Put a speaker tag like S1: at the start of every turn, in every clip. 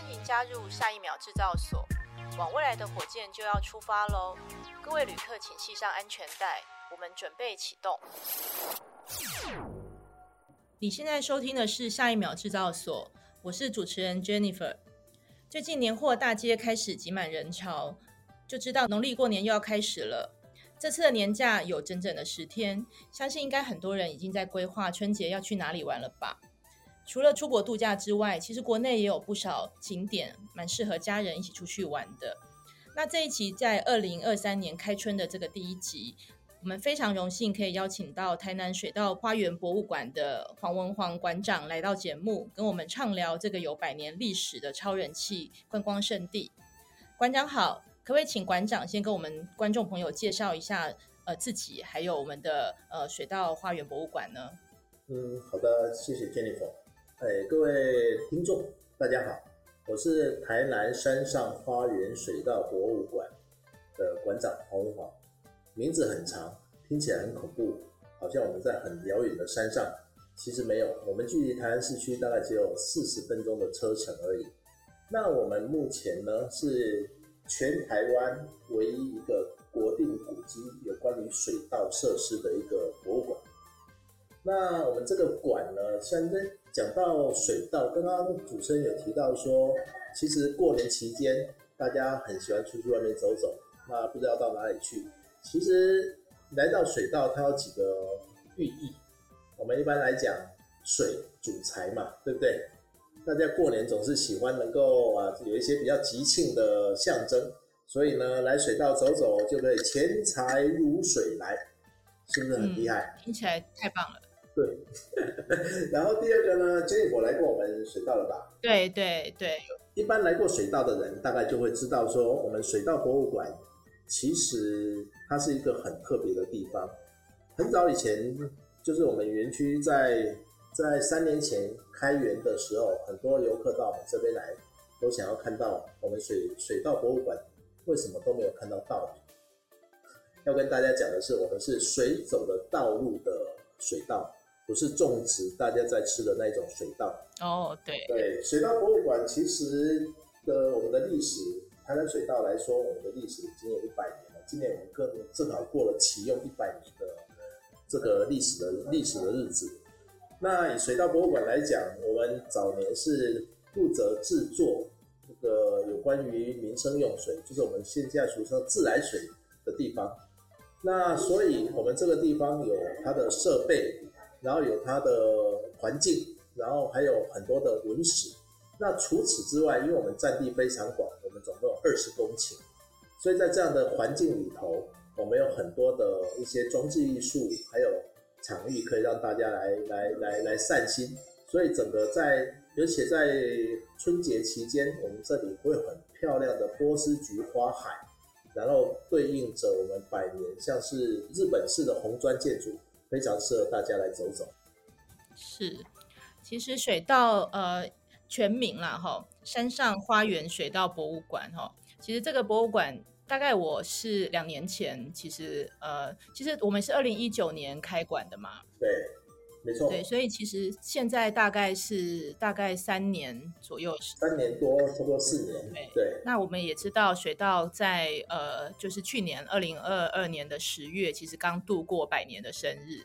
S1: 欢迎加入下一秒制造所，往未来的火箭就要出发喽！各位旅客，请系上安全带，我们准备启动。你现在收听的是下一秒制造所，我是主持人 Jennifer。最近年货大街开始挤满人潮，就知道农历过年又要开始了。这次的年假有整整的十天，相信应该很多人已经在规划春节要去哪里玩了吧？除了出国度假之外，其实国内也有不少景点蛮适合家人一起出去玩的。那这一期在二零二三年开春的这个第一集，我们非常荣幸可以邀请到台南水稻花园博物馆的黄文煌馆长来到节目，跟我们畅聊这个有百年历史的超人气观光圣地。馆长好，可不可以请馆长先跟我们观众朋友介绍一下呃自己，还有我们的呃水稻花园博物馆呢？
S2: 嗯，好的，谢谢 Jennifer。哎，各位听众，大家好，我是台南山上花园水稻博物馆的馆长黄文煌，名字很长，听起来很恐怖，好像我们在很遥远的山上，其实没有，我们距离台南市区大概只有四十分钟的车程而已。那我们目前呢，是全台湾唯一一个国定古迹，有关于水稻设施的一个博物馆。那我们这个馆呢，现在讲到水稻，刚刚主持人有提到说，其实过年期间大家很喜欢出去外面走走，那不知道到哪里去。其实来到水稻，它有几个寓意。我们一般来讲，水主财嘛，对不对？大家过年总是喜欢能够啊有一些比较吉庆的象征，所以呢，来水稻走走就可以钱财如水来，是不是很厉害？
S1: 嗯，听起来太棒了。
S2: 对，然后第二个呢，Jennifer 来过我们水稻了吧？
S1: 对对对，
S2: 一般来过水稻的人，大概就会知道说，我们水稻博物馆其实它是一个很特别的地方。很早以前，就是我们园区在在三年前开园的时候，很多游客到我们这边来，都想要看到我们水水稻博物馆，为什么都没有看到稻米？要跟大家讲的是，我们是水走的道路的水稻。不是种植大家在吃的那种水稻
S1: 哦，对
S2: 对，水稻博物馆其实的我们的历史，台湾水稻来说，我们的历史已经有一百年了。今年我们更正好过了启用一百年的这个历史的历史的日子。那以水稻博物馆来讲，我们早年是负责制作这个有关于民生用水，就是我们现在俗称自来水的地方。那所以我们这个地方有它的设备。然后有它的环境，然后还有很多的文史。那除此之外，因为我们占地非常广，我们总共有二十公顷，所以在这样的环境里头，我们有很多的一些装置艺术，还有场域可以让大家来来来来散心。所以整个在，而且在春节期间，我们这里会有很漂亮的波斯菊花海，然后对应着我们百年，像是日本式的红砖建筑。非常适合大家来走走。
S1: 是，其实水稻呃全名啦哈，山上花园水稻博物馆哈。其实这个博物馆大概我是两年前，其实呃其实我们是二零一九年开馆的嘛。
S2: 对，没错。
S1: 对，所以其实现在大概是大概三年左右。
S2: 三年多，差不多四年。对。对，
S1: 那我们也知道水稻在呃就是去年二零二二年的十月，其实刚度过百年的生日。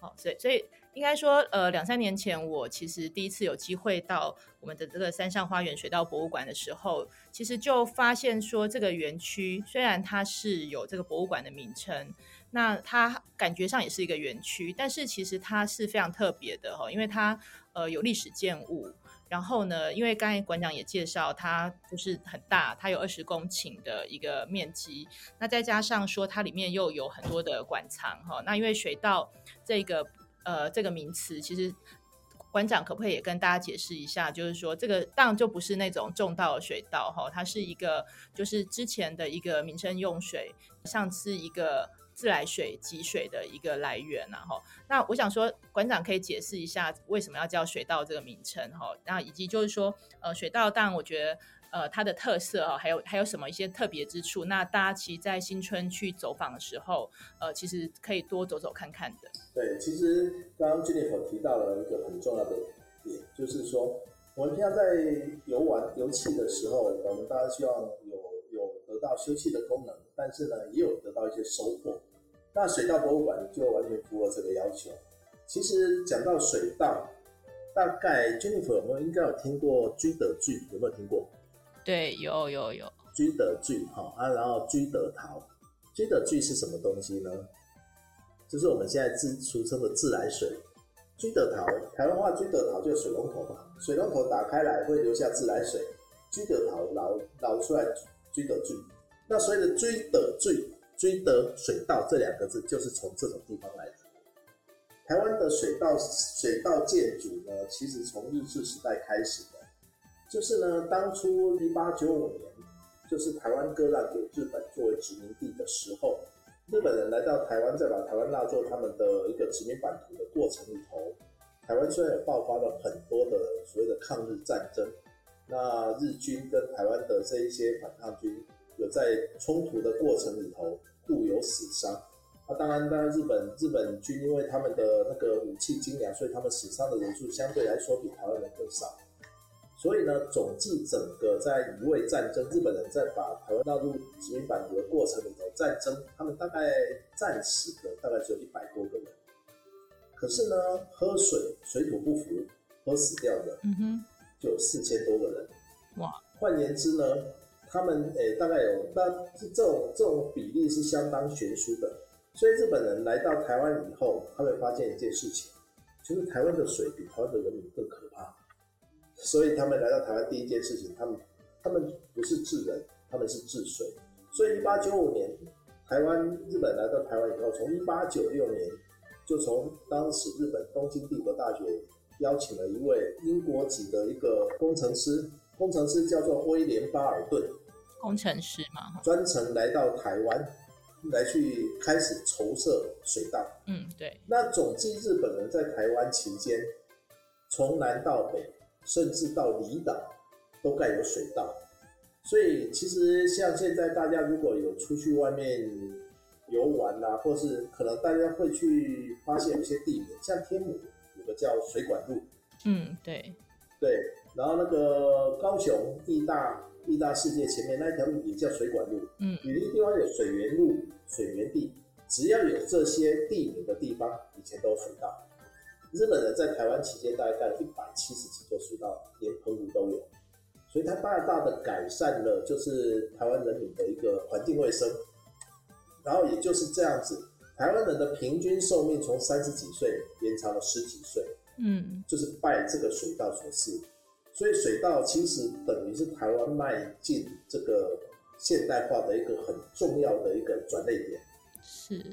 S1: 哦所以，所以应该说，呃，两三年前我其实第一次有机会到我们的这个山上花园水稻博物馆的时候，其实就发现说，这个园区虽然它是有这个博物馆的名称，那它感觉上也是一个园区，但是其实它是非常特别的哈，因为它呃有历史建物。然后呢，因为刚才馆长也介绍，它就是很大，它有二十公顷的一个面积。那再加上说，它里面又有很多的馆藏哈。那因为水稻这个呃这个名词，其实馆长可不可以也跟大家解释一下？就是说，这个当然就不是那种种稻水稻哈，它是一个就是之前的一个民生用水，像是一个。自来水集水的一个来源，然后，那我想说，馆长可以解释一下为什么要叫水稻这个名称，哈，那以及就是说，呃，水稻当然我觉得，呃，它的特色哈，还有还有什么一些特别之处？那大家其实，在新春去走访的时候，呃，其实可以多走走看看的。
S2: 对，其实刚刚 Jennifer 提到了一个很重要的点，就是说，我们平常在游玩游憩的时候，我们大家希望有到休憩的功能，但是呢，也有得到一些收获。那水稻博物馆就完全符合这个要求。其实讲到水稻，大概 Jennifer 有没有应该有听过居得醉？有没有听过？
S1: 对，有有有。
S2: 居得醉哈啊，然后居得桃，居得醉是什么东西呢？就是我们现在自俗称的自来水。居得桃，台湾话居得桃就是水龙头嘛，水龙头打开来会流下自来水，居得桃捞捞出来居得醉。那所谓的追得最追得水稻这两个字，就是从这种地方来的。台湾的水稻水稻建筑呢，其实从日治时代开始的，就是呢，当初一八九五年，就是台湾割让给日本作为殖民地的时候。日本人来到台湾，再把台湾纳作他们的一个殖民版图的过程里头，台湾虽然有爆发了很多的所谓的抗日战争，那日军跟台湾的这一些反抗军有在冲突的过程里头互有死伤。那当然，当然日本日本军因为他们的那个武器精良，所以他们死伤的人数相对来说比台湾人更少。所以呢，总计整个在一位战争，日本人在把台湾纳入殖民版图的过程里头，战争他们大概战死的大概只有一百多个人。可是呢，喝水水土不服，喝死掉的，嗯哼，就有四千多个人。哇！换言之呢，他们诶、大概有，那这种这种比例是相当悬殊的。所以日本人来到台湾以后，他会发现一件事情，就是台湾的水比台湾的人民更可怕。所以他们来到台湾第一件事情，他们他们不是治人，他们是治水。所以一八九五年，台湾日本来到台湾以后，从一八九六年就从当时日本东京帝国大学邀请了一位英国籍的一个工程师，工程师叫做威廉巴尔顿，
S1: 工程师嘛，
S2: 专程来到台湾来去开始筹设水道。
S1: 嗯，对。
S2: 那总计日本人在台湾期间，从南到北。甚至到离岛都盖有水道，所以其实像现在大家如果有出去外面游玩啊，或是可能大家会去发现有些地名，像天母有个叫水管路，
S1: 嗯，对，
S2: 对，然后那个高雄义大义大世界前面那一条路也叫水管路，嗯，有些地方有水源路、水源地，只要有这些地名的地方，以前都有水道。日本人在台湾期间大概盖了一百七十几座水道，连澎湖都有，所以它大大的改善了就是台湾人民的一个环境卫生。然后也就是这样子，台湾人的平均寿命从三十几岁延长了十几岁，嗯，就是拜这个水道所赐。所以水道其实等于是台湾迈进这个现代化的一个很重要的一个转捩点。
S1: 是，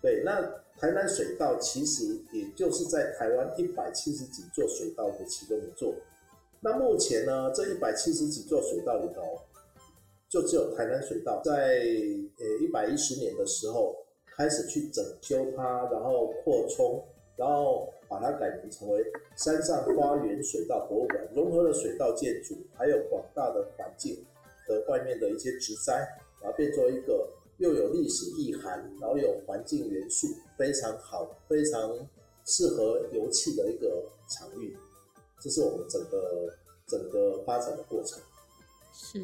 S2: 对，那。台南水道其实也就是在台湾一百七十几座水道的其中一座。那目前呢，这一百七十几座水道里头，就只有台南水道在呃一百一十年的时候开始去整修它，然后扩充，然后把它改名成为山上花园水道博物馆，融合了水道建筑还有广大的环境和外面的一些植栽，然后变作一个。又有历史意涵，然后有环境元素，非常好，非常适合游憩的一个场域。这是我们整个整个发展的过程。
S1: 是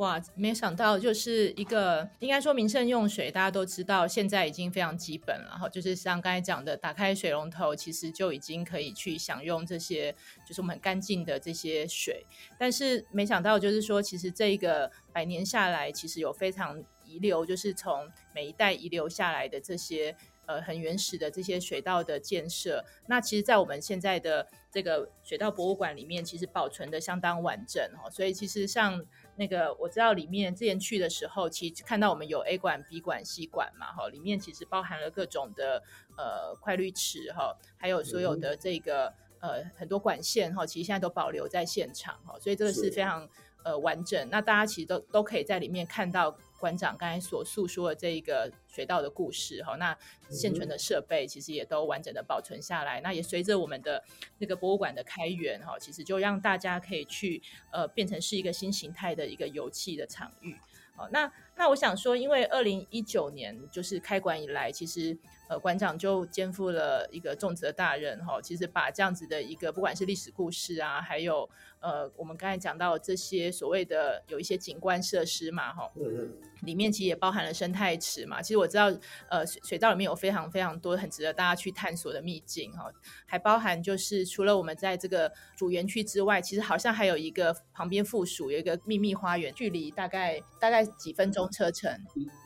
S1: 哇，没想到就是一个应该说民生用水，大家都知道，现在已经非常基本了哈。就是像刚才讲的，打开水龙头，其实就已经可以去享用这些，就是我们很干净的这些水。但是没想到，就是说，其实这一个百年下来，其实有非常。遗留就是从每一代遗留下来的这些呃很原始的这些水道的建设，那其实，在我们现在的这个水道博物馆里面，其实保存的相当完整哦。所以其实像那个我知道里面之前去的时候，其实看到我们有 A 馆、B 馆、C 馆嘛哈，里面其实包含了各种的呃快滤池哈，还有所有的这个呃很多管线哈，其实现在都保留在现场哈，所以这个是非常呃完整。那大家其实都都可以在里面看到。馆长刚才所诉说的这一个水稻的故事，哈，那现存的设备其实也都完整的保存下来。那也随着我们的那个博物馆的开园，哈，其实就让大家可以去呃变成是一个新形态的一个油气的场域。好，那那我想说，因为二零一九年就是开馆以来，其实呃，馆长就肩负了一个重责大任哈。其实把这样子的一个，不管是历史故事啊，还有呃，我们刚才讲到这些所谓的有一些景观设施嘛，哈，嗯嗯，里面其实也包含了生态池嘛。其实我知道，呃，水水道里面有非常非常多很值得大家去探索的秘境哈，还包含就是除了我们在这个主园区之外，其实好像还有一个旁边附属有一个秘密花园，距离大概大概几分钟车程，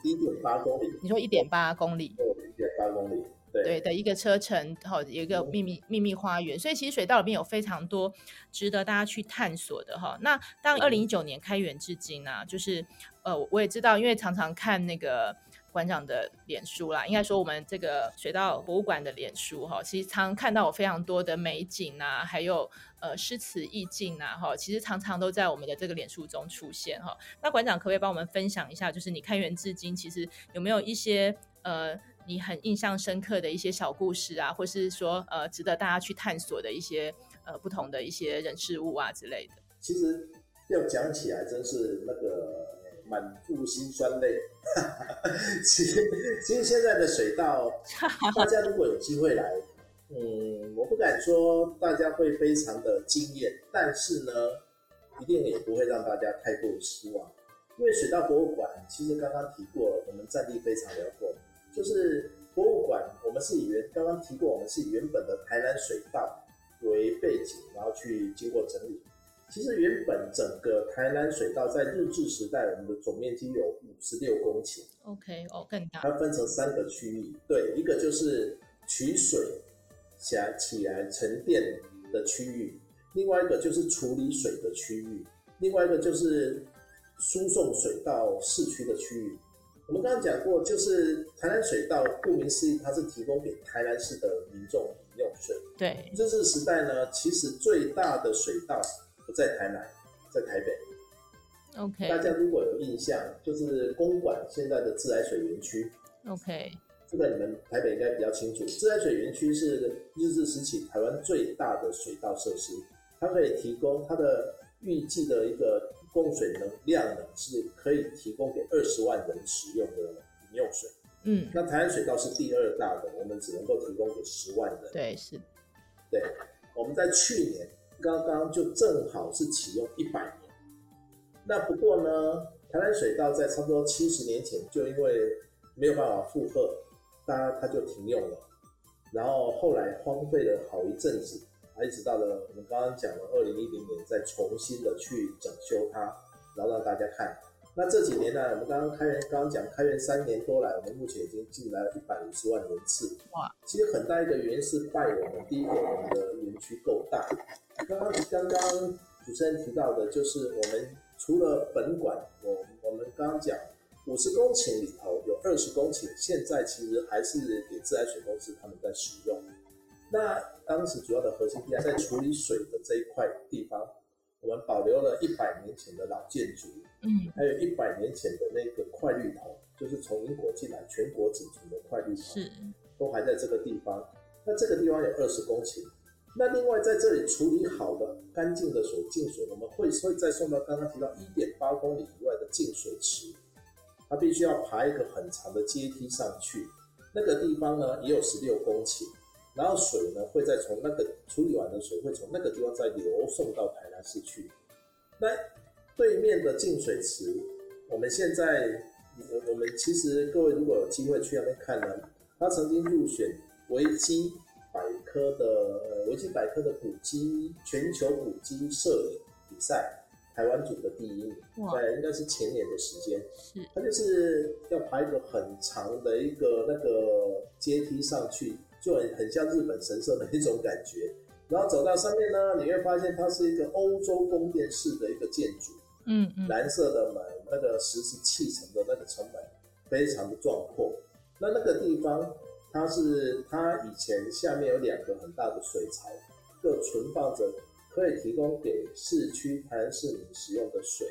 S2: 一点八公里。
S1: 你说一点八公里？
S2: 一点八公里。对，
S1: 对的一个车程，哈，有一个秘密秘密花园，所以其实水道里面有非常多值得大家去探索的哈。那当二零一九年开园至今呢、啊，就是呃，我也知道，因为常常看那个馆长的脸书啦，应该说我们这个水道博物馆的脸书哈，其实常常看到有非常多的美景啊，还有呃诗词意境啊，哈，其实常常都在我们的这个脸书中出现哈。那馆长可不可以帮我们分享一下，就是你开园至今，其实有没有一些呃？你很印象深刻的一些小故事啊，或是说呃值得大家去探索的一些呃不同的一些人事物啊之类的。
S2: 其实要讲起来，真是那个满腹辛酸泪。其实其实现在的水稻，大家如果有机会来，嗯，我不敢说大家会非常的惊艳，但是呢，一定也不会让大家太过失望。因为水道博物馆，其实刚刚提过，我们占地非常辽阔。就是博物馆，我们是以原刚刚提过，我们是以原本的台南水道为背景，然后去经过整理。其实原本整个台南水道在日治时代，我们的总面积有五十六公顷。
S1: OK，哦，更大。
S2: 它分成三个区域，对，一个就是取水起来起来沉淀的区域，另外一个就是处理水的区域，另外一个就是输送水到市区的区域。我们刚刚讲过，就是台南水道，顾名思义，它是提供给台南市的民众饮用水。
S1: 对，
S2: 日治时代呢，其实最大的水道不在台南，在台北。
S1: OK，
S2: 大家如果有印象，就是公馆现在的自来水园区。
S1: OK，
S2: 这个你们台北应该比较清楚。自来水园区是日治时期台湾最大的水道设施，它可以提供它的预计的一个。供水能量呢，是可以提供给二十万人使用的饮用水。
S1: 嗯，
S2: 那台湾水道是第二大的，我们只能够提供给十万人。
S1: 对，是。
S2: 对，我们在去年刚刚就正好是启用一百年。那不过呢，台湾水道在差不多七十年前就因为没有办法负荷，大家它就停用了，然后后来荒废了好一阵子。啊一直到了我们刚刚讲的二零一零年，再重新的去整修它，然后让大家看。那这几年呢，我们刚刚开园，刚刚讲开园三年多来，我们目前已经进来了一百五十万人次。哇！其实很大一个原因是拜我们第一个，我们的园区够大。刚刚刚刚主持人提到的，就是我们除了本馆，我我们刚刚讲五十公顷里头有二十公顷，现在其实还是给自来水公司他们在使用。那当时主要的核心地带在处理水的这一块地方，我们保留了一百年前的老建筑，嗯，还有一百年前的那个快滤桶，就是从英国进来全国仅存的快滤桶，是，都还在这个地方。那这个地方有二十公顷。那另外在这里处理好的干净的水净水，我们会会再送到刚刚提到一点八公里以外的净水池，它必须要爬一个很长的阶梯上去。那个地方呢也有十六公顷。然后水呢，会再从那个处理完的水，会从那个地方再流送到台南市去。那对面的净水池，我们现在，我们其实各位如果有机会去那边看呢，它曾经入选维基百科的维基百科的古迹全球古迹摄影比赛台湾组的第一名，在应该是前年的时间，它就是要爬一个很长的一个那个阶梯上去。就很很像日本神社的一种感觉，然后走到上面呢，你会发现它是一个欧洲宫殿式的一个建筑，嗯嗯，蓝色的门，那个石是砌成的那个城门，非常的壮阔。那那个地方，它是它以前下面有两个很大的水槽，各存放着可以提供给市区台南市民使用的水。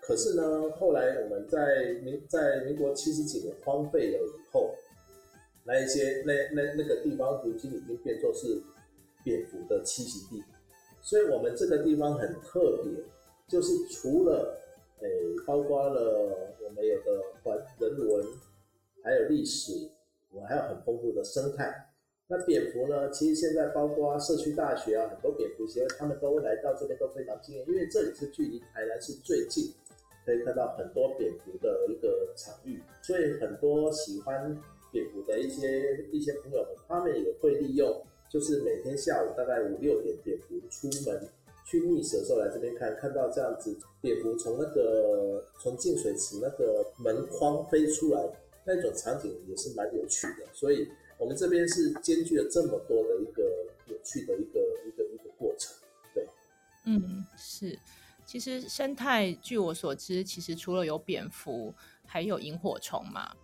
S2: 可是呢，后来我们在民在民国七十几年荒废了以后。那一些那那那个地方，如今已经变作是蝙蝠的栖息地，所以我们这个地方很特别，就是除了诶、包括了我们有的环人文，还有历史，我们还有很丰富的生态。那蝙蝠呢，其实现在包括社区大学啊，很多蝙蝠协会，他们都会来到这边都非常惊艳，因为这里是距离台南市最近，可以看到很多蝙蝠的一个场域，所以很多喜欢蝙蝠的一些一些朋友们，他们也会利用，就是每天下午大概五六点，蝙蝠出门去觅食的时候来这边看，看到这样子蝙蝠从那个从净水池那个门框飞出来，那种场景也是蛮有趣的，所以。我们这边是兼具了这么多的一个有趣的一个一个一个过程，对，
S1: 嗯，是，其实生态据我所知，其实除了有蝙蝠，还有萤火虫嘛。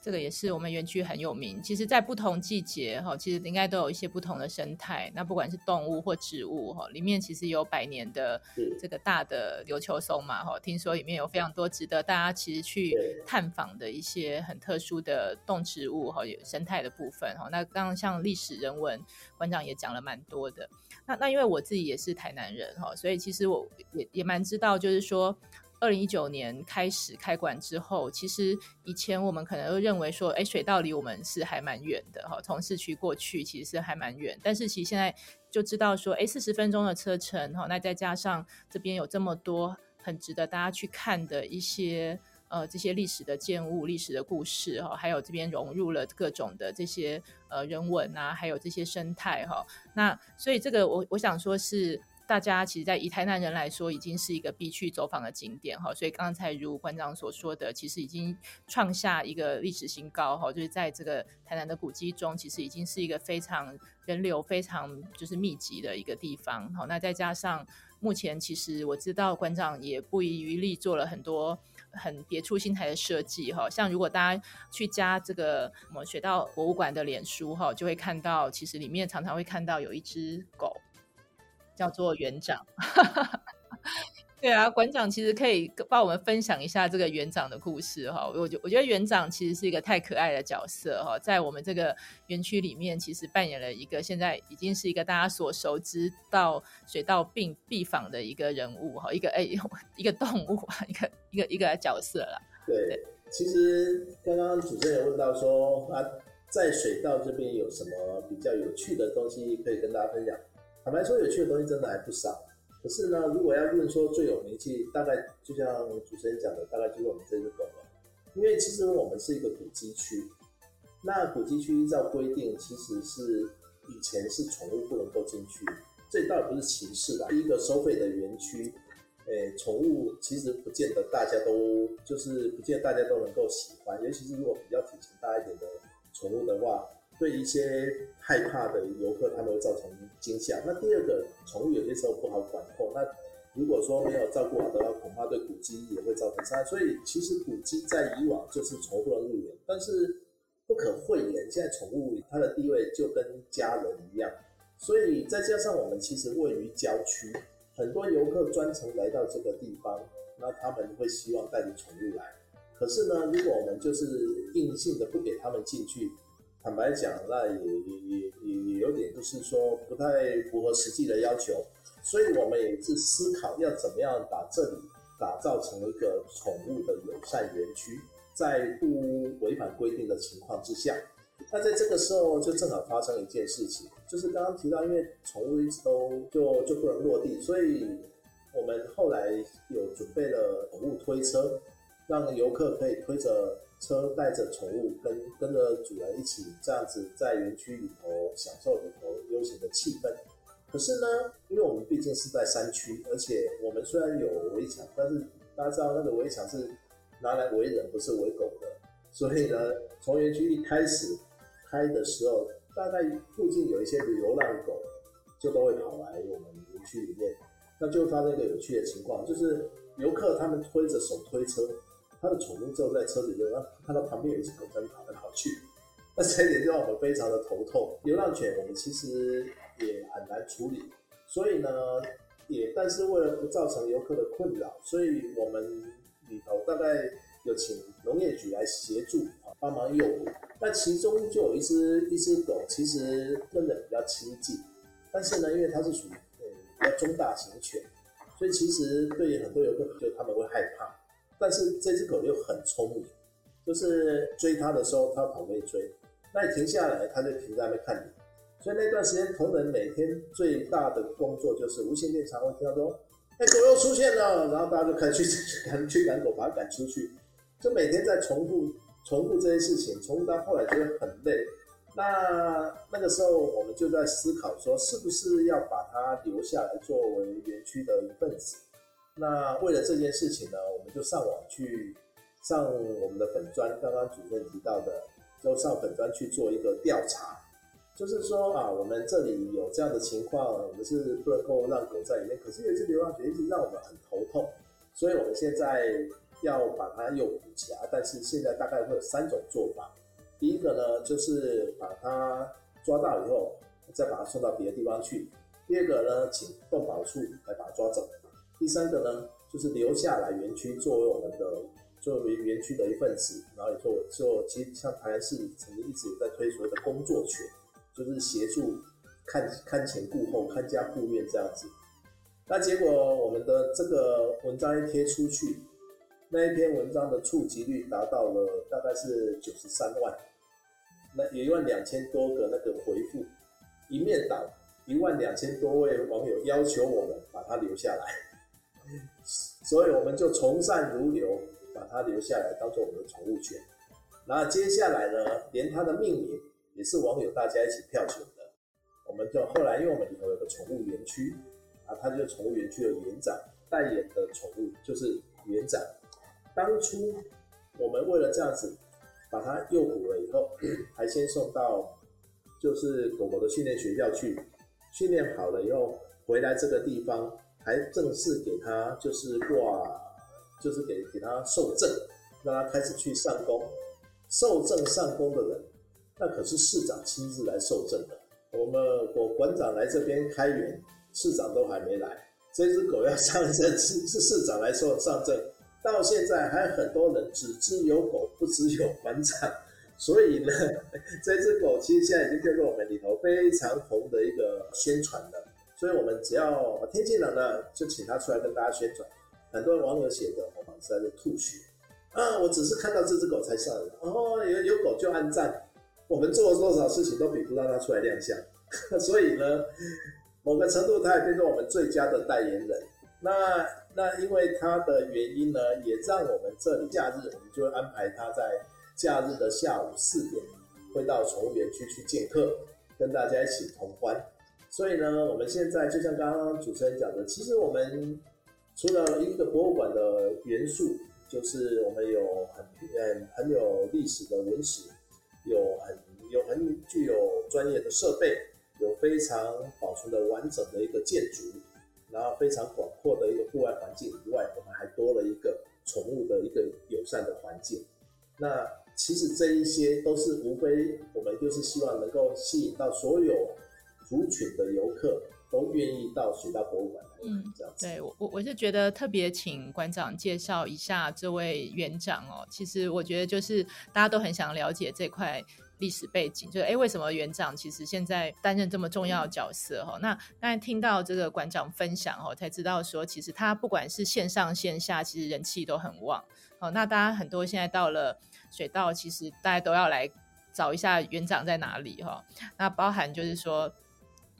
S1: 这个也是我们园区很有名。其实，在不同季节哈，其实应该都有一些不同的生态。那不管是动物或植物哈，里面其实有百年的这个大的琉球松嘛哈。听说里面有非常多值得大家其实去探访的一些很特殊的动植物哈，有生态的部分哈。那刚刚像历史人文馆长也讲了蛮多的。那那因为我自己也是台南人哈，所以其实我也也蛮知道，就是说。二零一九年开始开馆之后，其实以前我们可能都认为说，哎，水道离我们是还蛮远的哈，从市区过去其实是还蛮远。但是其实现在就知道说，哎，四十分钟的车程哈，那再加上这边有这么多很值得大家去看的一些呃这些历史的建物、历史的故事哈，还有这边融入了各种的这些呃人文啊，还有这些生态哈。那所以这个我我想说是。大家其实，在以台南人来说，已经是一个必去走访的景点哈。所以刚才如馆长所说的，其实已经创下一个历史新高哈，就是在这个台南的古迹中，其实已经是一个非常人流非常就是密集的一个地方。好，那再加上目前其实我知道馆长也不遗余力做了很多很别出心裁的设计哈。像如果大家去加这个我们水道博物馆的脸书哈，就会看到其实里面常常会看到有一只狗。叫做园长，对啊，馆长其实可以帮我们分享一下这个园长的故事哈。我觉我觉得园长其实是一个太可爱的角色哈，在我们这个园区里面，其实扮演了一个现在已经是一个大家所熟知到水稻病必访的一个人物哈，一个哎一个动物，一个一个一个角色了。
S2: 对，对其实刚刚主持人也问到说啊，在水稻这边有什么比较有趣的东西可以跟大家分享？坦白说，有趣的东西真的还不少。可是呢，如果要论说最有名气，大概就像主持人讲的，大概就是我们这只狗了。因为其实我们是一个古迹区，那古迹区依照规定，其实是以前是宠物不能够进去。这倒不是歧视啦，第一个收费的园区，诶，宠物其实不见得大家都就是不见得大家都能够喜欢，尤其是如果比较体型大一点的宠物的话。对一些害怕的游客，他们会造成惊吓。那第二个，宠物有些时候不好管控。那如果说没有照顾好的话，恐怕对古迹也会造成伤害。所以，其实古迹在以往就是宠物不能入园，但是不可讳言，现在宠物它的地位就跟家人一样。所以再加上我们其实位于郊区，很多游客专程来到这个地方，那他们会希望带着宠物来。可是呢，如果我们就是硬性的不给他们进去。坦白讲，那也也也也有点，就是说不太符合实际的要求，所以我们也是思考要怎么样把这里打造成一个宠物的友善园区，在不违反规定的情况之下，那在这个时候就正好发生一件事情，就是刚刚提到，因为宠物一直都就就不能落地，所以我们后来有准备了宠物推车，让游客可以推着。车带着宠物跟跟着主人一起这样子在园区里头享受里头悠闲的气氛。可是呢，因为我们毕竟是在山区，而且我们虽然有围墙，但是大家知道那个围墙是拿来围人，不是围狗的。所以呢，从园区一开始开的时候，大概附近有一些流浪狗就都会跑来我们园区里面，那就发生一个有趣的情况，就是游客他们推着手推车。他的宠物就在车里面，然后看到旁边有一只狗在跑来跑去，那这一点就让我们非常的头痛。流浪犬我们其实也很难处理，所以呢，也但是为了不造成游客的困扰，所以我们里头大概有请农业局来协助啊，帮忙诱捕。那其中就有一只一只狗，其实跟人比较亲近，但是呢，因为它是属于呃比较中大型犬，所以其实对于很多游客就他们会害怕。但是这只狗又很聪明，就是追它的时候，它跑可以追；那你停下来，它就停在那边看你。所以那段时间，同仁每天最大的工作就是无线电常会听到说：“哎，狗又出现了。”然后大家就开始去赶去赶狗，把它赶出去。就每天在重复重复这些事情，重复到后来觉得很累。那那个时候，我们就在思考说，是不是要把它留下来作为园区的一份子？那为了这件事情呢，我们就上网去上我们的粉专，刚刚主任提到的，就上粉专去做一个调查。就是说啊，我们这里有这样的情况，我们是不能够让狗在里面。可是有一只流浪犬一直让我们很头痛，所以我们现在要把它诱捕起来。但是现在大概会有三种做法。第一个呢，就是把它抓到以后，再把它送到别的地方去。第二个呢，请动保处来把它抓走。第三个呢，就是留下来园区作为我们的作为园区的一份子，然后也做做，其实像台南市曾经一直在推所谓的工作犬。就是协助看看前顾后、看家护院这样子。那结果我们的这个文章一贴出去，那一篇文章的触及率达到了大概是九十三万，那有一万两千多个那个回复，一面倒，一万两千多位网友要求我们把它留下来，所以我们就从善如流，把它留下来当做我们的宠物犬。那接下来呢，连它的命名。也是网友大家一起票选的，我们就后来，因为我们里头有个宠物园区啊，它就是宠物园区的园长代言的宠物就是园长。当初我们为了这样子把它诱捕了以后，还先送到就是狗狗的训练学校去训练好了以后，回来这个地方还正式给他就是挂，就是给给他受证，让他开始去上工。受证上工的人。那可是市长亲自来受证的。我们我馆长来这边开园，市长都还没来。这只狗要上证是是市长来受上证，到现在还很多人只知有狗，不知有馆长。所以呢，这只狗其实现在已经变成我们里头非常红的一个宣传了。所以我们只要天气冷了，就请他出来跟大家宣传。很多网友写的，我们实在是吐血啊！我只是看到这只狗才上的，哦，有有狗就按赞。我们做了多少事情都比不上他出来亮相，所以呢，某个程度他也变成我们最佳的代言人。那那因为他的原因呢，也让我们这里假日我们就会安排他在假日的下午四点会到宠物园区去见客，跟大家一起同欢。所以呢，我们现在就像刚刚主持人讲的，其实我们除了一个博物馆的元素，就是我们有很很很有历史的文史。有很有很具有专业的设备，有非常保存的完整的一个建筑，然后非常广阔的一个户外环境以外，我们还多了一个宠物的一个友善的环境。那其实这一些都是无非我们就是希望能够吸引到所有族群的游客。都愿意到水稻博物馆来，嗯，这样子。
S1: 对我，我我是觉得特别请馆长介绍一下这位园长哦。其实我觉得就是大家都很想了解这块历史背景，就是哎，为什么园长其实现在担任这么重要的角色哈？那刚才听到这个馆长分享哦，才知道说其实他不管是线上线下，其实人气都很旺。哦，那大家很多现在到了水稻，其实大家都要来找一下园长在哪里哈。那包含就是说。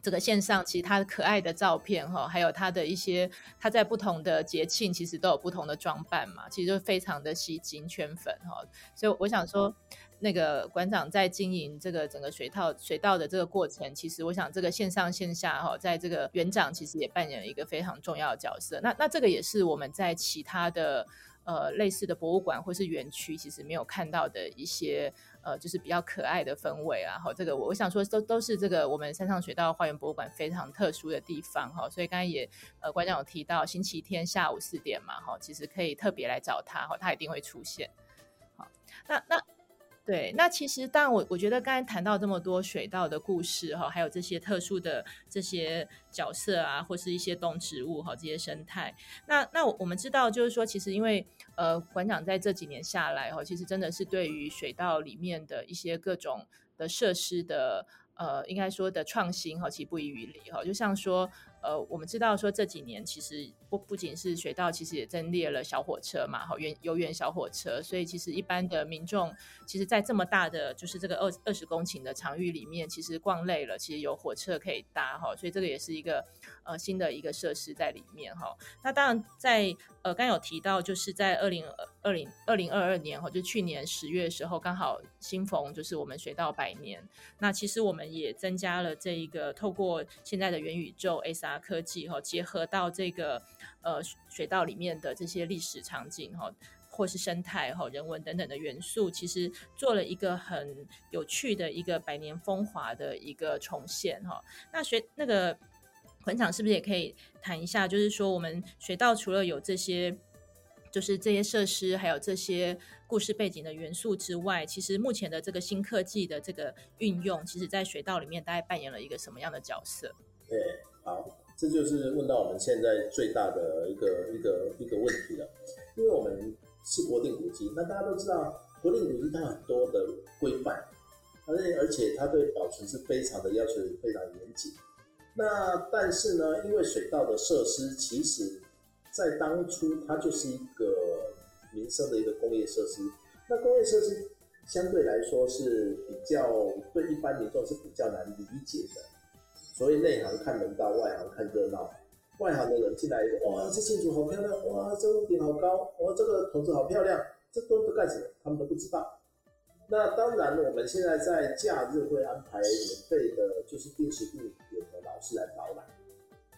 S1: 这个线上其实他可爱的照片哈，还有他的一些他在不同的节庆其实都有不同的装扮嘛，其实就非常的吸睛圈粉哈。所以我想说，那个馆长在经营这个整个水套水道的这个过程，其实我想这个线上线下哈，在这个园长其实也扮演了一个非常重要的角色。那那这个也是我们在其他的呃类似的博物馆或是园区，其实没有看到的一些。呃，就是比较可爱的氛围啊，好，这个我我想说都都是这个我们山上水稻花园博物馆非常特殊的地方哈，所以刚才也呃馆长有提到星期天下午四点嘛，哈，其实可以特别来找他哈，他一定会出现，好，那那。对，那其实当然我我觉得刚才谈到这么多水道的故事哈，还有这些特殊的这些角色啊，或是一些动植物哈，这些生态。那那我们知道就是说，其实因为呃馆长在这几年下来哈，其实真的是对于水道里面的一些各种的设施的呃，应该说的创新哈，其实不遗余力哈。就像说呃，我们知道说这几年其实不不仅是水道，其实也增列了小火车嘛，好，原游园小火车，所以其实一般的民众，其实，在这么大的就是这个二二十公顷的场域里面，其实逛累了，其实有火车可以搭哈，所以这个也是一个呃新的一个设施在里面哈。那当然在呃刚有提到，就是在二零二零二零二二年哈，就去年十月的时候，刚好新逢就是我们水稻百年，那其实我们也增加了这一个透过现在的元宇宙 SR 科技哈，结合到这个呃水稻里面的这些历史场景哈，或是生态哈、人文等等的元素，其实做了一个很有趣的一个百年风华的一个重现哈。那学那个馆长是不是也可以谈一下？就是说我们水道除了有这些，就是这些设施，还有这些故事背景的元素之外，其实目前的这个新科技的这个运用，其实在水道里面大概扮演了一个什么样的角色？
S2: 对，好。这就是问到我们现在最大的一个一个一个问题了，因为我们是国定古迹，那大家都知道，国定古迹它很多的规范，而且而且它对保存是非常的要求非常严谨。那但是呢，因为水稻的设施，其实在当初它就是一个民生的一个工业设施，那工业设施相对来说是比较对一般民众是比较难理解的。所以内行看门道，外行看热闹。外行的人进来，哇，这建筑好漂亮，哇，这屋顶好高，哇，这个筒子好漂亮，这都是干什么？他们都不知道。那当然，我们现在在假日会安排免费的，就是定时定点的老师来导览。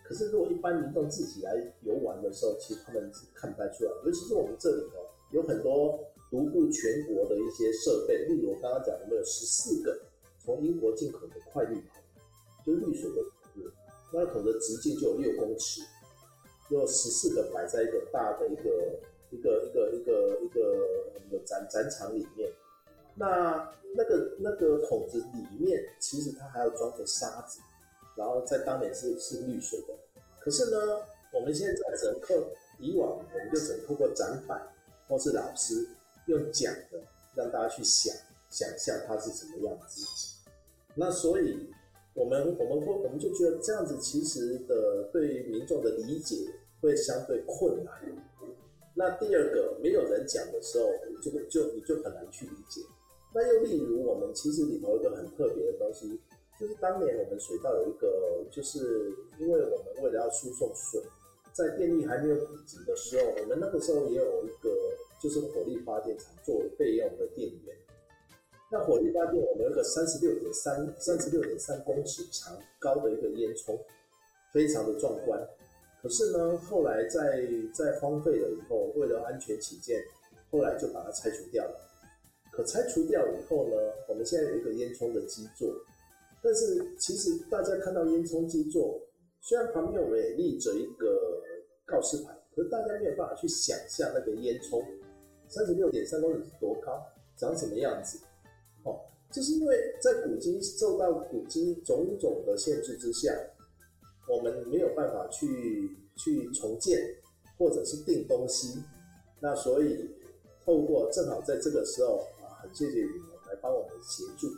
S2: 可是，如果一般民众自己来游玩的时候，其实他们是看不太出来。尤其是我们这里哦，有很多独步全国的一些设备，例如我刚刚讲的，我们有十四个从英国进口的快滤桶。就是滤水的桶，那桶的直径就有六公尺，有十四个摆在一个大的一个一个一个一个一个一个展展场里面。那那个那个桶子里面，其实它还要装着沙子，然后在当年是是滤水的。可是呢，我们现在只能靠以往，我们就只能透过展板或是老师用讲的，让大家去想想象它是什么样子。那所以。我们我们会我们就觉得这样子其实的对民众的理解会相对困难。那第二个，没有人讲的时候，就会就你就很难去理解。那又例如我们其实里头一个很特别的东西，就是当年我们水稻有一个，就是因为我们为了要输送水，在电力还没有普及的时候，我们那个时候也有一个就是火力发电厂作为备用的电源。那火力发电，我们有个三十六点三、三十六点三公尺长高的一个烟囱，非常的壮观。可是呢，后来在在荒废了以后，为了安全起见，后来就把它拆除掉了。可拆除掉以后呢，我们现在有一个烟囱的基座，但是其实大家看到烟囱基座，虽然旁边我们也立着一个告示牌，可是大家没有办法去想象那个烟囱三十六点三公尺是多高，长什么样子。哦，就是因为在古今受到古今种种的限制之下，我们没有办法去去重建或者是订东西，那所以透过正好在这个时候，谢谢宇龙来帮我们协助，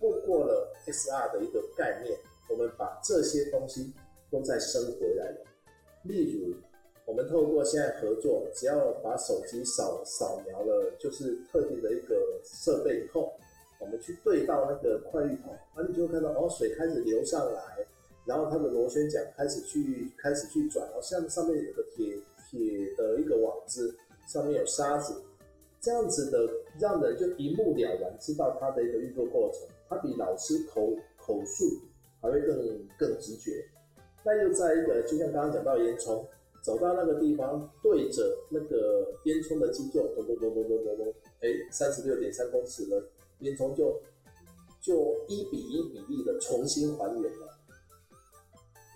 S2: 透过了 SR 的一个概念，我们把这些东西都再生回来了。例如，我们透过现在合作，只要把手机扫扫描了，就是特定的一个设备以后。我们去对到那个快滤桶，那你就会看到哦，水开始流上来，然后它的螺旋桨开始去开始去转，然后下面上面有个铁铁的一个网子，上面有沙子，这样子的让人就一目了然知道它的一个运作过程，它比老师口口述还会更更直觉。那又在一个就像刚刚讲到烟囱，走到那个地方，对着那个烟囱的基座，咚咚咚咚咚咚咚，哎，三十六点三公尺了。烟囱就就一比一比例的重新还原了。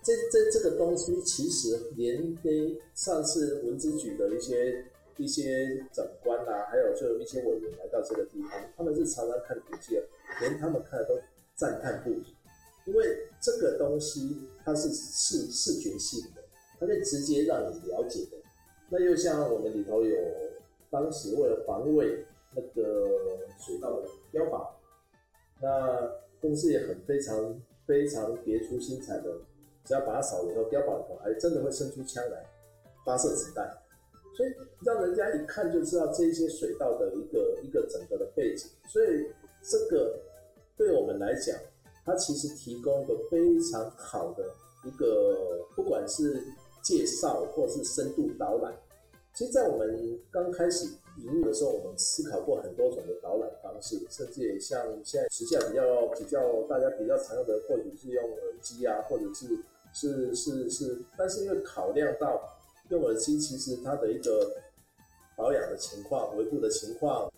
S2: 这这这个东西其实连跟上次文字举的一些一些长官啊，还有就一些委员来到这个地方，他们是常常看古迹的，连他们看的都赞叹不已，因为这个东西它是视视觉性的，它可以直接让你了解的。那又像我们里头有当时为了防卫那个水道的。标榜，那公司也很非常非常别出心裁的，只要把它扫了以后，碉堡里头还真的会伸出枪来发射子弹，所以让人家一看就知道这些水稻的一个一个整个的背景。所以这个对我们来讲，它其实提供一个非常好的一个，不管是介绍或是深度导览。其实，在我们刚开始营运的时候，我们思考过很多种的导览方式，甚至也像现在时下比较比较大家比较常用的，或许是用耳机啊，或者是是是是，但是因为考量到用耳机，其实它的一个保养的情况、维护的情况，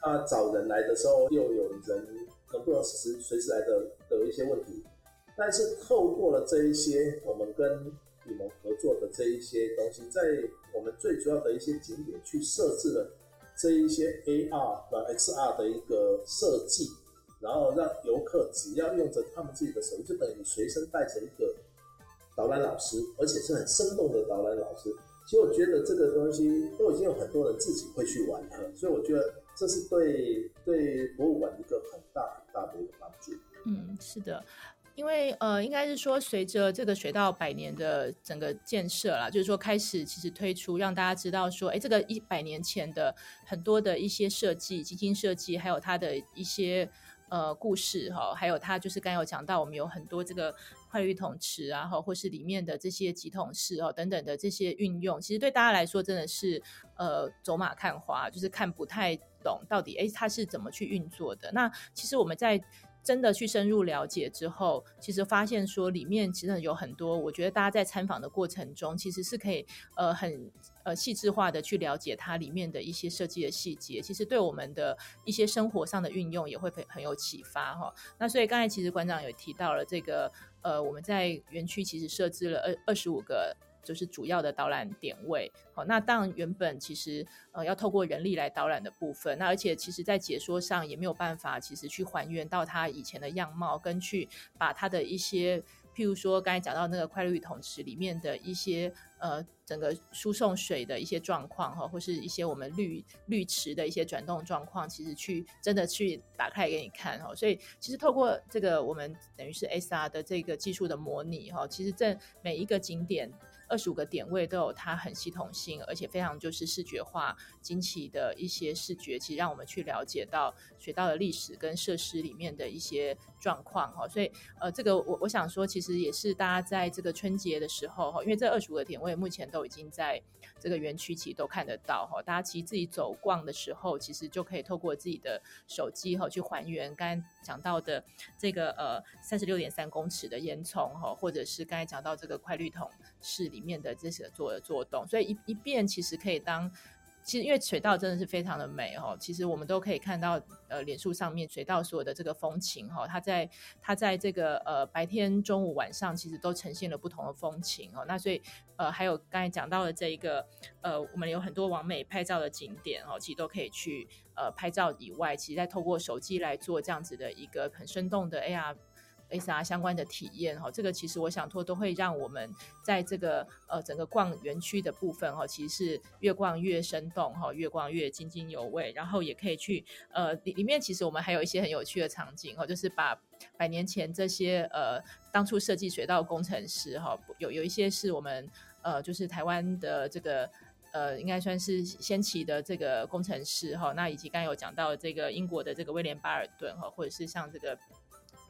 S2: 它找人来的时候又有人能不能随时随时来的的一些问题，但是透过了这一些，我们跟你们合作的这一些东西，在我们最主要的一些景点去设置了这一些 AR 和 XR 的一个设计，然后让游客只要用着他们自己的手机，就等于随身带着一个导览老师，而且是很生动的导览老师。其实我觉得这个东西都已经有很多人自己会去玩了，所以我觉得这是对对博物馆一个很大很大的一个帮助。
S1: 嗯，是的。因为呃，应该是说，随着这个水道百年的整个建设啦，就是说开始其实推出，让大家知道说，哎，这个一百年前的很多的一些设计、精心设计，还有它的一些呃故事哈，还有它就是刚有讲到，我们有很多这个快滤桶池啊，哈，或是里面的这些几桶式哦等等的这些运用，其实对大家来说真的是呃走马看花，就是看不太懂到底哎它是怎么去运作的。那其实我们在真的去深入了解之后，其实发现说里面其实有很多，我觉得大家在参访的过程中，其实是可以呃很呃细致化的去了解它里面的一些设计的细节，其实对我们的一些生活上的运用也会很很有启发哈。那所以刚才其实馆长有提到了这个呃我们在园区其实设置了二二十五个。就是主要的导览点位，好，那当原本其实呃要透过人力来导览的部分，那而且其实在解说上也没有办法，其实去还原到它以前的样貌，跟去把它的一些，譬如说刚才讲到那个快滤桶池里面的一些呃整个输送水的一些状况哈，或是一些我们滤滤池的一些转动状况，其实去真的去打开给你看哈，所以其实透过这个我们等于是 SR 的这个技术的模拟哈，其实这每一个景点。二十五个点位都有它很系统性，而且非常就是视觉化、惊奇的一些视觉，其实让我们去了解到学到的历史跟设施里面的一些状况哈。所以呃，这个我我想说，其实也是大家在这个春节的时候哈，因为这二十五个点位目前都已经在这个园区其实都看得到哈。大家其实自己走逛的时候，其实就可以透过自己的手机哈去还原刚才讲到的这个呃三十六点三公尺的烟囱哈，或者是刚才讲到这个快滤桶室里面的这些做的做动，所以一一遍其实可以当，其实因为水道真的是非常的美哦，其实我们都可以看到呃脸书上面水道所有的这个风情哈，它在它在这个呃白天、中午、晚上其实都呈现了不同的风情哦。那所以呃还有刚才讲到的这一个呃我们有很多网美拍照的景点哦，其实都可以去呃拍照以外，其实在透过手机来做这样子的一个很生动的 AR。S R 相关的体验哈，这个其实我想说都会让我们在这个呃整个逛园区的部分哈，其实是越逛越生动哈，越逛越津津有味。然后也可以去呃里里面其实我们还有一些很有趣的场景哈，就是把百年前这些呃当初设计水道工程师哈，有有一些是我们呃就是台湾的这个呃应该算是先期的这个工程师哈，那以及刚有讲到这个英国的这个威廉巴尔顿哈，或者是像这个。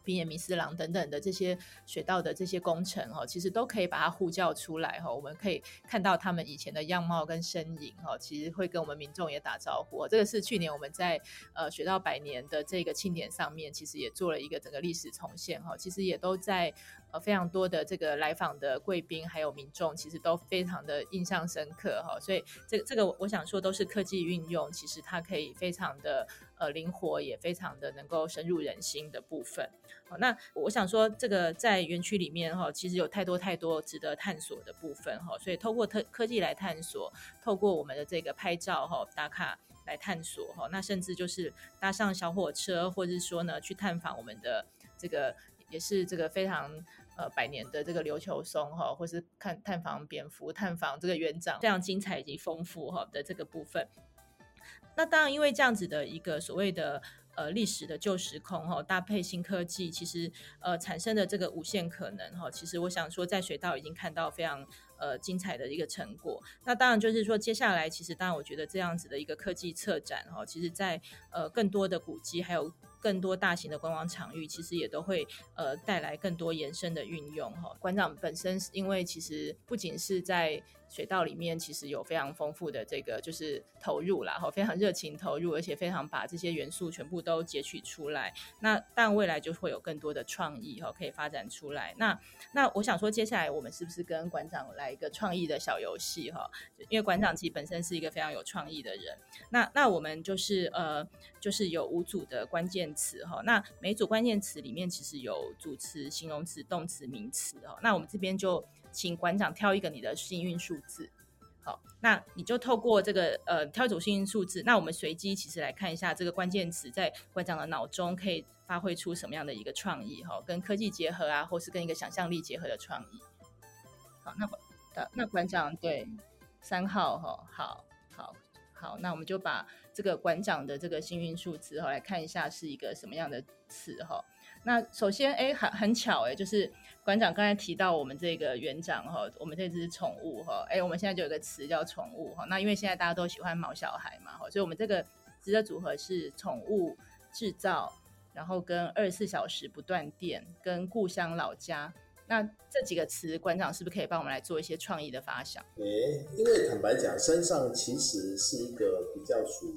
S1: 比野弥斯郎等等的这些水道的这些工程哈，其实都可以把它呼叫出来哈。我们可以看到他们以前的样貌跟身影哈，其实会跟我们民众也打招呼。这个是去年我们在呃水道百年的这个庆典上面，其实也做了一个整个历史重现哈。其实也都在呃非常多的这个来访的贵宾还有民众，其实都非常的印象深刻哈。所以这个这个我想说都是科技运用，其实它可以非常的。呃，灵活也非常的能够深入人心的部分。好，那我想说，这个在园区里面哈，其实有太多太多值得探索的部分哈。所以透过特科技来探索，透过我们的这个拍照哈打卡来探索哈，那甚至就是搭上小火车，或者是说呢去探访我们的这个也是这个非常呃百年的这个琉球松哈，或是看探访蝙蝠、探访这个园长，非常精彩以及丰富哈的这个部分。那当然，因为这样子的一个所谓的呃历史的旧时空哈，搭配新科技，其实呃产生的这个无限可能哈，其实我想说在水道已经看到非常呃精彩的一个成果。那当然就是说接下来其实当然我觉得这样子的一个科技策展哈，其实在呃更多的古迹还有。更多大型的观光场域，其实也都会呃带来更多延伸的运用哈。馆长本身因为其实不仅是在水道里面，其实有非常丰富的这个就是投入啦，哈，非常热情投入，而且非常把这些元素全部都截取出来。那但未来就会有更多的创意哈，可以发展出来。那那我想说，接下来我们是不是跟馆长来一个创意的小游戏哈？因为馆长其实本身是一个非常有创意的人。那那我们就是呃，就是有五组的关键词哈。那每组关键词里面其实有主词、形容词、动词、名词哈。那我们这边就。请馆长挑一个你的幸运数字，好，那你就透过这个呃挑一组幸运数字，那我们随机其实来看一下这个关键词在馆长的脑中可以发挥出什么样的一个创意哈，跟科技结合啊，或是跟一个想象力结合的创意。好，那呃那馆长对三号哈，好好好，那我们就把这个馆长的这个幸运数字哈来看一下是一个什么样的词哈。那首先哎很很巧哎就是。馆长刚才提到我们这个园长哈，我们这只宠物哈，哎，我们现在就有个词叫宠物哈。那因为现在大家都喜欢毛小孩嘛哈，所以我们这个词的组合是宠物制造，然后跟二十四小时不断电，跟故乡老家。那这几个词，馆长是不是可以帮我们来做一些创意的发想？
S2: 哎，因为坦白讲，山上其实是一个比较属于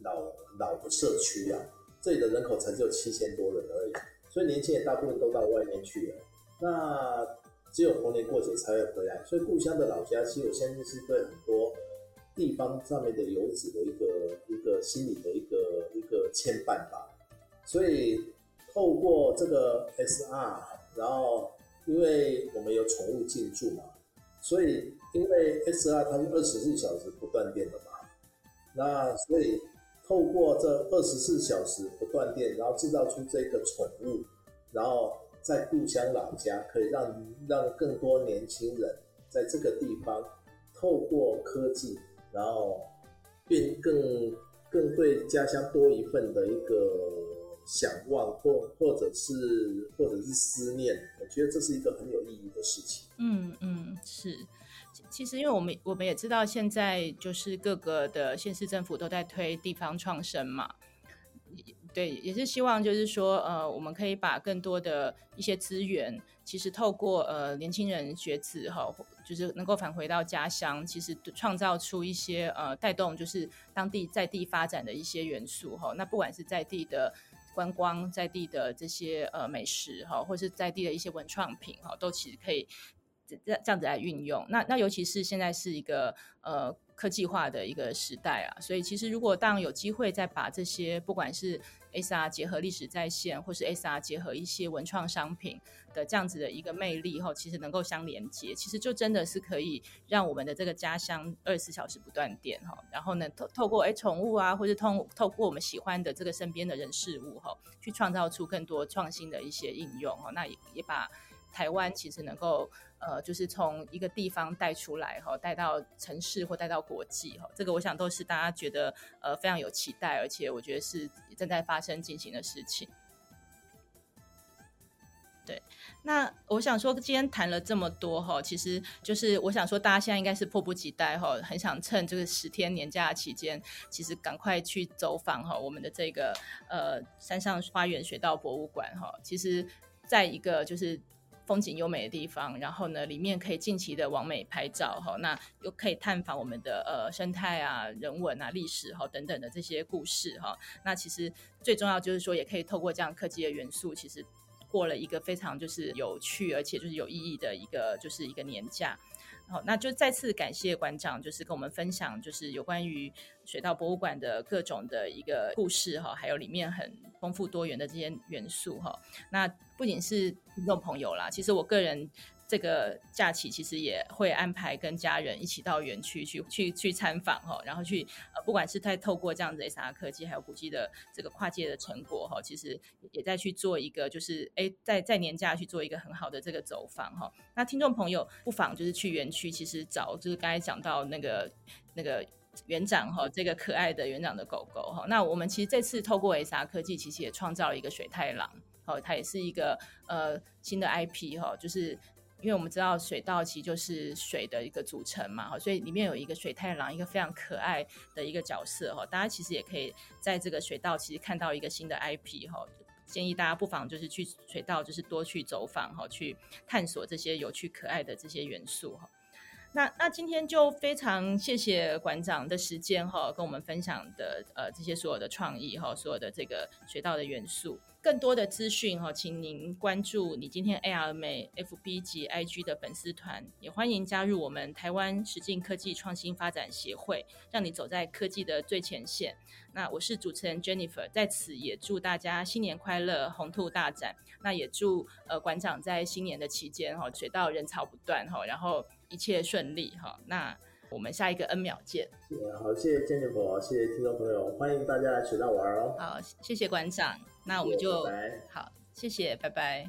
S2: 老老的社区啊，这里的人口才只有七千多人而已，所以年轻人大部分都到外面去了。那只有逢年过节才会回来，所以故乡的老家，其实我相信是对很多地方上面的游子的一个一个心理的一个一个牵绊吧。所以透过这个 SR，然后因为我们有宠物进驻嘛，所以因为 SR 它是二十四小时不断电的嘛，那所以透过这二十四小时不断电，然后制造出这个宠物，然后。在故乡老家，可以让让更多年轻人在这个地方透过科技，然后变更更对家乡多一份的一个想望，或或者是或者是思念。我觉得这是一个很有意义的事情。
S1: 嗯嗯，是。其实，因为我们我们也知道，现在就是各个的县市政府都在推地方创生嘛。对，也是希望就是说，呃，我们可以把更多的一些资源，其实透过呃年轻人学子哈，就是能够返回到家乡，其实创造出一些呃带动就是当地在地发展的一些元素哈。那不管是在地的观光，在地的这些呃美食哈，或是在地的一些文创品哈，都其实可以这这样子来运用。那那尤其是现在是一个呃。科技化的一个时代啊，所以其实如果当有机会再把这些不管是 SR 结合历史再现，或是 SR 结合一些文创商品的这样子的一个魅力后，其实能够相连接，其实就真的是可以让我们的这个家乡二十四小时不断电哈。然后呢，透透过诶宠物啊，或者透透过我们喜欢的这个身边的人事物哈，去创造出更多创新的一些应用哈。那也也把台湾其实能够。呃，就是从一个地方带出来哈，带到城市或带到国际哈，这个我想都是大家觉得呃非常有期待，而且我觉得是正在发生进行的事情。对，那我想说今天谈了这么多哈，其实就是我想说大家现在应该是迫不及待哈，很想趁这个十天年假期间，其实赶快去走访哈我们的这个呃山上花园水道博物馆哈，其实在一个就是。风景优美的地方，然后呢，里面可以尽情的往美拍照哈，那又可以探访我们的呃生态啊、人文啊、历史哈等等的这些故事哈。那其实最重要就是说，也可以透过这样科技的元素，其实过了一个非常就是有趣而且就是有意义的一个就是一个年假。好，那就再次感谢馆长，就是跟我们分享，就是有关于水稻博物馆的各种的一个故事哈，还有里面很丰富多元的这些元素哈。那不仅是听众朋友啦，其实我个人。这个假期其实也会安排跟家人一起到园区去去去参访哈，然后去呃，不管是在透过这样子 SR 科技，还有古迹的这个跨界的成果哈，其实也在去做一个就是哎，在在年假去做一个很好的这个走访哈。那听众朋友不妨就是去园区，其实找就是刚才讲到那个那个园长哈，这个可爱的园长的狗狗哈。那我们其实这次透过 SR 科技，其实也创造了一个水太郎，哦，它也是一个呃新的 IP 哈，就是因为我们知道水稻其实就是水的一个组成嘛，哈，所以里面有一个水太郎，一个非常可爱的一个角色哈。大家其实也可以在这个水稻其实看到一个新的 IP 哈，建议大家不妨就是去水稻，就是多去走访哈，去探索这些有趣可爱的这些元素哈。那那今天就非常谢谢馆长的时间哈，跟我们分享的呃这些所有的创意哈，所有的这个水稻的元素，更多的资讯哈，请您关注你今天 AR 美 FB 及 IG 的粉丝团，也欢迎加入我们台湾实境科技创新发展协会，让你走在科技的最前线。那我是主持人 Jennifer，在此也祝大家新年快乐，红兔大展。那也祝呃馆长在新年的期间哈，水稻人潮不断哈，然后。一切顺利哈，那我们下一个 N 秒见。
S2: 好，谢谢 Jennifer，谢谢听众朋友，欢迎大家来水道玩哦。
S1: 好，谢谢馆长，那我们就好，谢谢，拜拜。